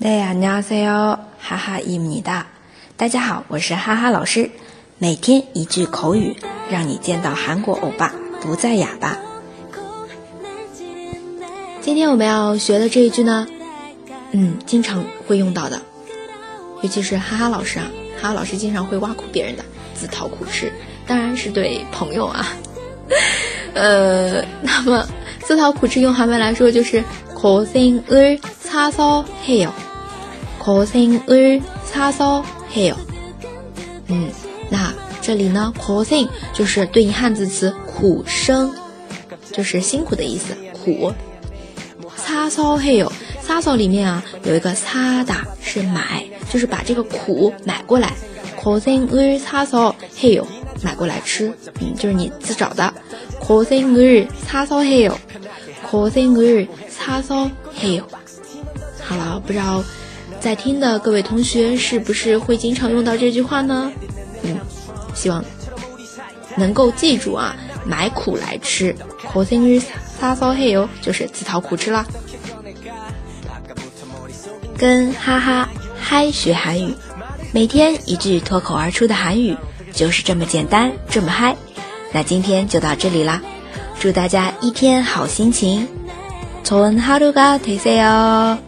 네 안녕하세요. 하하입니다. 大家好，我是哈哈老师。每天一句口语，让你见到韩国欧巴不再哑巴。今天我们要学的这一句呢，嗯，经常会用到的，尤其是哈哈老师啊，哈哈老师经常会挖苦别人的，自讨苦吃，当然是对朋友啊。呃，那么自讨苦吃用韩文来说就是고생을사서해 요， 고생을사서해 요。 嗯，那这里呢，고생就是对应汉字词苦生，就是辛苦的意思，苦。사서해 요， 사서里面啊有一个사다是买，就是把这个苦买过来。고생을사서해 요， 买过来吃，嗯，就是你自找的。고생을사서해 요， 고생을사서해 요。 好了，不知道 在听的各位同学是不是会经常用到这句话呢？嗯，希望能够记住啊，买苦来吃。고생을사서해 요， 就是自讨苦吃啦。跟哈哈嗨学韩语，每天一句脱口而出的韩语，就是这么简单，这么嗨。那今天就到这里啦，祝大家一天好心情。좋은하루가되세요